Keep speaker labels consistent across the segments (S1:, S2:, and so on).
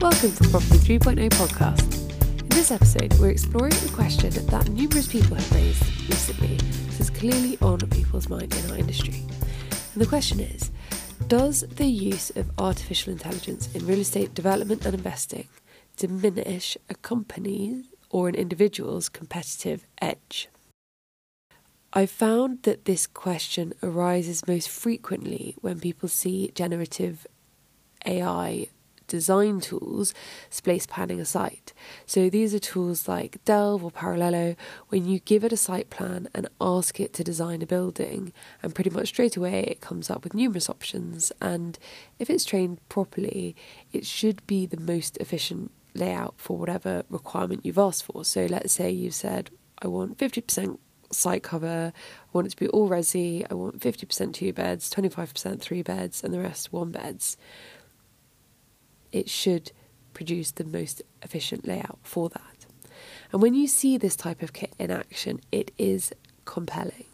S1: Welcome to Property 3.0 podcast. In this episode, we're exploring a question that numerous people have raised recently, this is clearly on people's mind in our industry. And the question is Does the use of artificial intelligence in real estate development and investing diminish a company's or an individual's competitive edge? I found that this question arises most frequently when people see generative AI design tools space planning a site. So these are tools like Delve or Parallelo when you give it a site plan and ask it to design a building and pretty much straight away it comes up with numerous options and if it's trained properly it should be the most efficient layout for whatever requirement you've asked for. So let's say you've said I want 50% site cover. I want it to be all resi. I want 50% two beds, 25% three beds, and the rest one beds. It should produce the most efficient layout for that. And when you see this type of kit in action, it is compelling.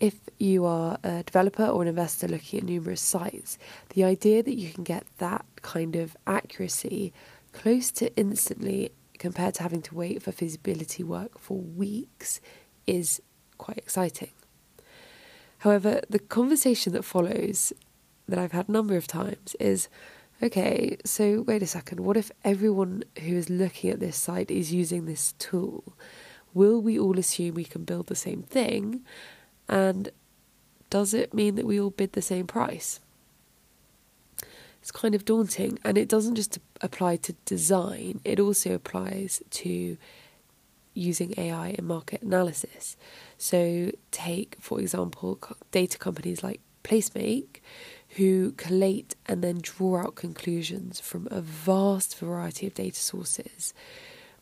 S1: If you are a developer or an investor looking at numerous sites, the idea that you can get that kind of accuracy close to instantly compared to having to wait for feasibility work for weeks is quite exciting. However, the conversation that follows, that I've had a number of times, is okay, so wait a second, what if everyone who is looking at this site is using this tool? Will we all assume we can build the same thing? And does it mean that we all bid the same price? It's kind of daunting, and it doesn't just apply to design, it also applies to using AI in market analysis. So, take, for example, data companies like Placemake, who collate and then draw out conclusions from a vast variety of data sources,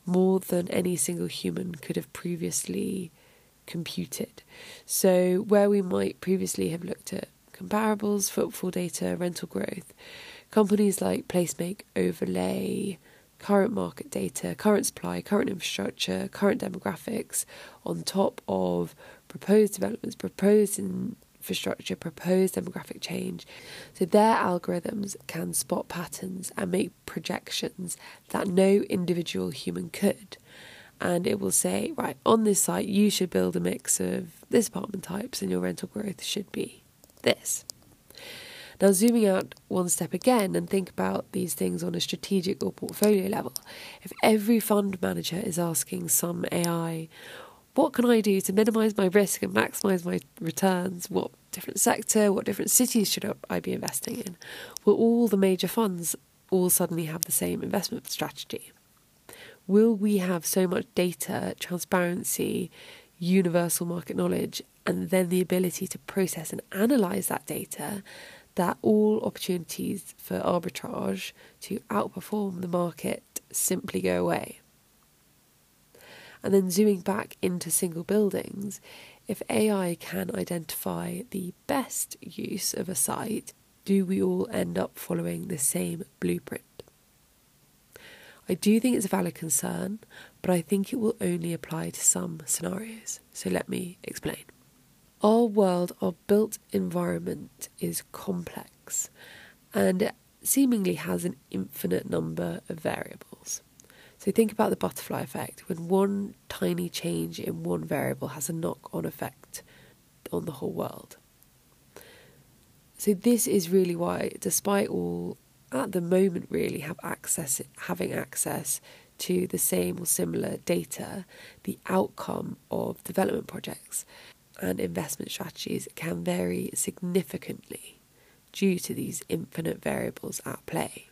S1: more than any single human could have previously computed. So, where we might previously have looked at comparables, footfall data, rental growth, companies like Placemake overlay current market data, current supply, current infrastructure, current demographics on top of proposed developments, proposed infrastructure, proposed demographic change. So their algorithms can spot patterns and make projections that no individual human could. And it will say, right, on this site, you should build a mix of this apartment types and your rental growth should be this. Now, zooming out one step again and think about these things on a strategic or portfolio level. If every fund manager is asking some AI, what can I do to minimize my risk and maximize my returns? What different sector, what different cities should I be investing in? Will all the major funds all suddenly have the same investment strategy? Will we have so much data, transparency, universal market knowledge, and then the ability to process and analyze that data that all opportunities for arbitrage to outperform the market simply go away. And then zooming back into single buildings, if AI can identify the best use of a site, do we all end up following the same blueprint? I do think it's a valid concern, but I think it will only apply to some scenarios. So let me explain. Our world, our built environment is complex and seemingly has an infinite number of variables. So think about the butterfly effect when one tiny change in one variable has a knock on effect on the whole world. So this is really why, despite all at the moment really have access having access to the same or similar data, the outcome of development projects and investment strategies can vary significantly due to these infinite variables at play.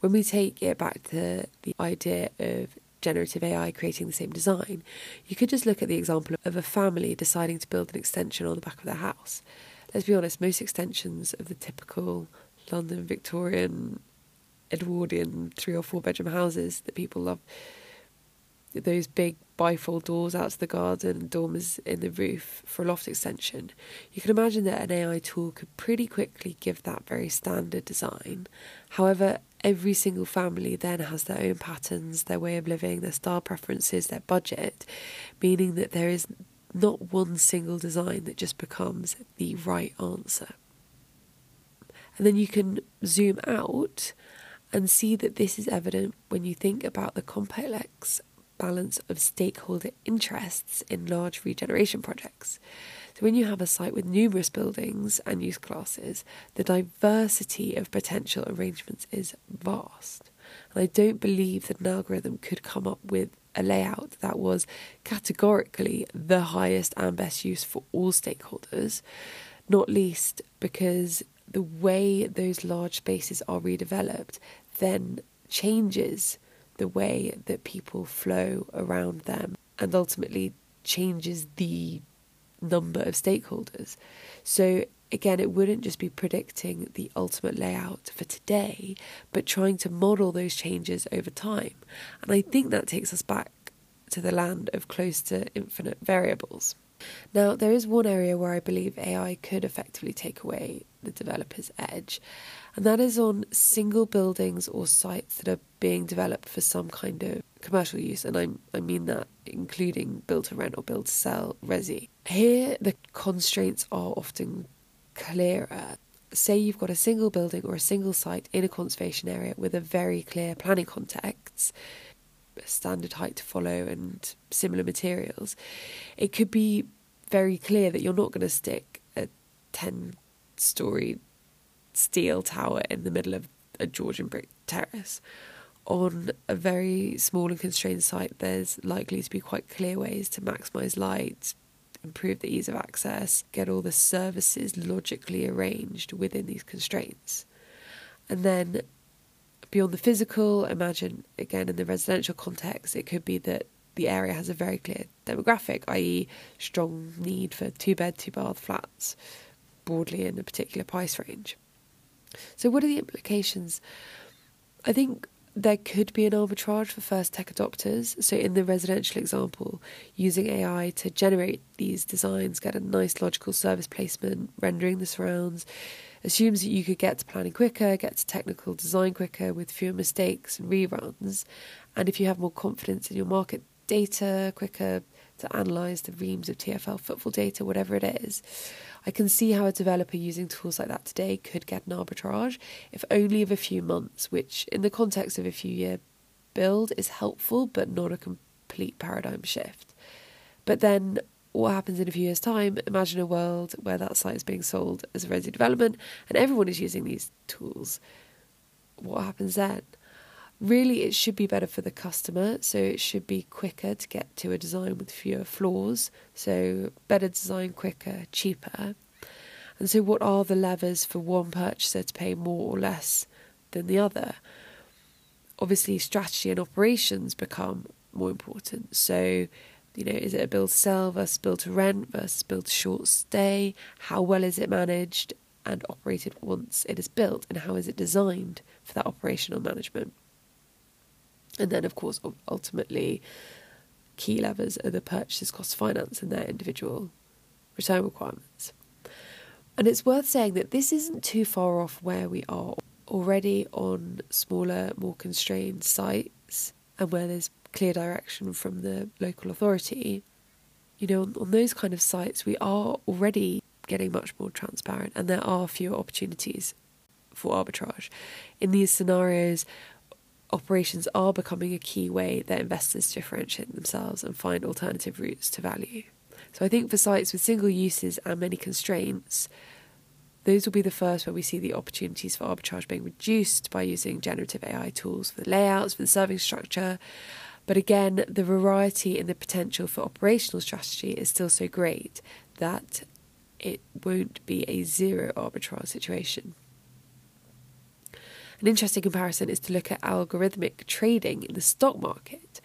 S1: When we take it back to the idea of generative AI creating the same design, you could just look at the example of a family deciding to build an extension on the back of their house. Let's be honest, most extensions of the typical London Victorian Edwardian three or four bedroom houses that people love those big bifold doors out to the garden and dormers in the roof for a loft extension, you can imagine that an AI tool could pretty quickly give that very standard design. However, every single family then has their own patterns, their way of living, their style preferences, their budget, meaning that there is not one single design that just becomes the right answer. And then you can zoom out and see that this is evident when you think about the complex balance of stakeholder interests in large regeneration projects. So, when you have a site with numerous buildings and use classes, the diversity of potential arrangements is vast. And I don't believe that an algorithm could come up with a layout that was categorically the highest and best use for all stakeholders, not least because the way those large spaces are redeveloped then changes the way that people flow around them and ultimately changes the number of stakeholders. So, again, it wouldn't just be predicting the ultimate layout for today, but trying to model those changes over time. And I think that takes us back to the land of close to infinite variables. Now, there is one area where I believe AI could effectively take away the developer's edge, and that is on single buildings or sites that are being developed for some kind of commercial use, and I, I mean that including build to rent or build to sell resi. Here, the constraints are often clearer. Say you've got a single building or a single site in a conservation area with a very clear planning context, a standard height to follow, and similar materials. It could be very clear that you're not going to stick a 10 story steel tower in the middle of a Georgian brick terrace. On a very small and constrained site, there's likely to be quite clear ways to maximise light, improve the ease of access, get all the services logically arranged within these constraints. And then beyond the physical, imagine again in the residential context, it could be that the area has a very clear demographic, i.e., strong need for two bed, two bath flats broadly in a particular price range. So, what are the implications? I think there could be an arbitrage for first tech adopters. So, in the residential example, using AI to generate these designs, get a nice logical service placement, rendering the surrounds, assumes that you could get to planning quicker, get to technical design quicker with fewer mistakes and reruns. And if you have more confidence in your market data, quicker to analyse the reams of TFL footfall data, whatever it is. I can see how a developer using tools like that today could get an arbitrage, if only of a few months, which in the context of a few year build is helpful but not a complete paradigm shift. But then what happens in a few years' time? Imagine a world where that site is being sold as a resi development and everyone is using these tools. What happens then? Really, it should be better for the customer, so it should be quicker to get to a design with fewer flaws. So, better design, quicker, cheaper. And so, what are the levers for one purchaser to pay more or less than the other? Obviously, strategy and operations become more important. So, you know, is it a build to sell versus build to rent versus build to short stay? How well is it managed and operated once it is built? And how is it designed for that operational management? And then, of course, ultimately, key levers are the purchase cost finance and their individual return requirements. And it's worth saying that this isn't too far off where we are already on smaller, more constrained sites and where there's clear direction from the local authority. You know, on, on those kind of sites, we are already getting much more transparent and there are fewer opportunities for arbitrage. In these scenarios, operations are becoming a key way that investors differentiate themselves and find alternative routes to value. So I think for sites with single uses and many constraints, those will be the first where we see the opportunities for arbitrage being reduced by using generative AI tools for the layouts, for the serving structure. But again, the variety and the potential for operational strategy is still so great that it won't be a zero arbitrage situation. An interesting comparison is to look at algorithmic trading in the stock market,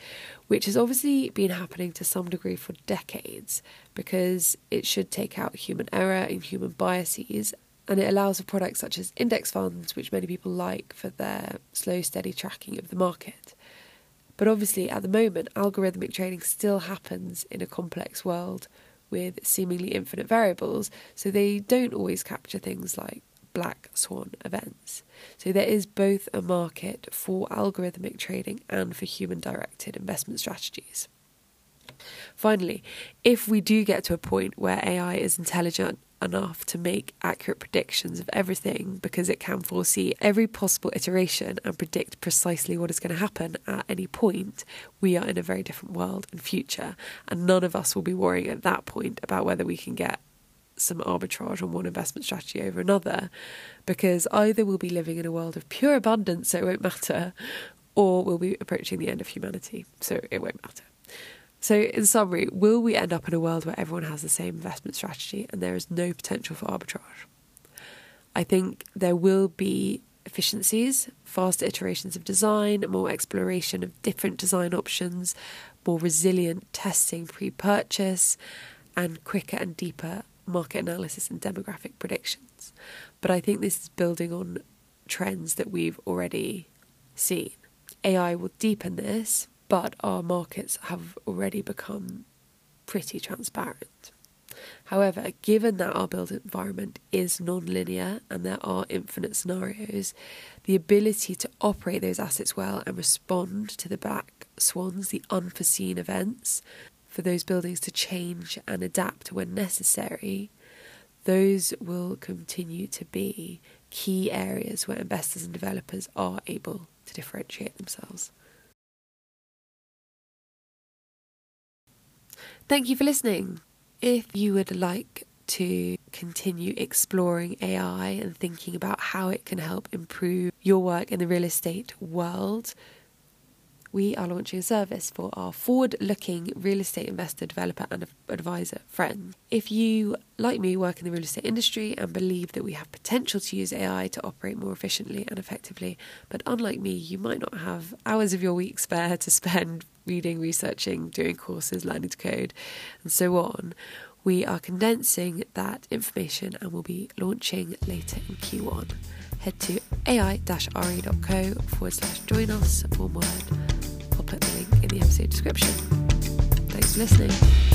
S1: which has obviously been happening to some degree for decades because it should take out human error and human biases. And it allows for products such as index funds, which many people like for their slow, steady tracking of the market. But obviously, at the moment, algorithmic trading still happens in a complex world with seemingly infinite variables, so they don't always capture things like black swan events. So there is both a market for algorithmic trading and for human directed investment strategies. Finally, if we do get to a point where AI is intelligent enough to make accurate predictions of everything because it can foresee every possible iteration and predict precisely what is going to happen at any point, we are in a very different world and future. And none of us will be worrying at that point about whether we can get some arbitrage on one investment strategy over another because either we'll be living in a world of pure abundance, so it won't matter, or we'll be approaching the end of humanity, so it won't matter. So, in summary, will we end up in a world where everyone has the same investment strategy and there is no potential for arbitrage? I think there will be efficiencies, faster iterations of design, more exploration of different design options, more resilient testing pre purchase, and quicker and deeper market analysis and demographic predictions. But I think this is building on trends that we've already seen. AI will deepen this, but our markets have already become pretty transparent. However, given that our built environment is non-linear and there are infinite scenarios, the ability to operate those assets well and respond to the black swans, the unforeseen events, for those buildings to change and adapt when necessary, those will continue to be key areas where investors and developers are able to differentiate themselves. Thank you for listening. If you would like to continue exploring AI and thinking about how it can help improve your work in the real estate world, we are launching a service for our forward looking real estate investor, developer, and advisor friends. If you, like me, work in the real estate industry and believe that we have potential to use AI to operate more efficiently and effectively, but unlike me, you might not have hours of your week spare to spend reading, researching, doing courses, learning to code, and so on. We are condensing that information and will be launching later in Q1. Head to ai-re.co forward slash join us, one. I'll put the link in the episode description. Thanks for listening.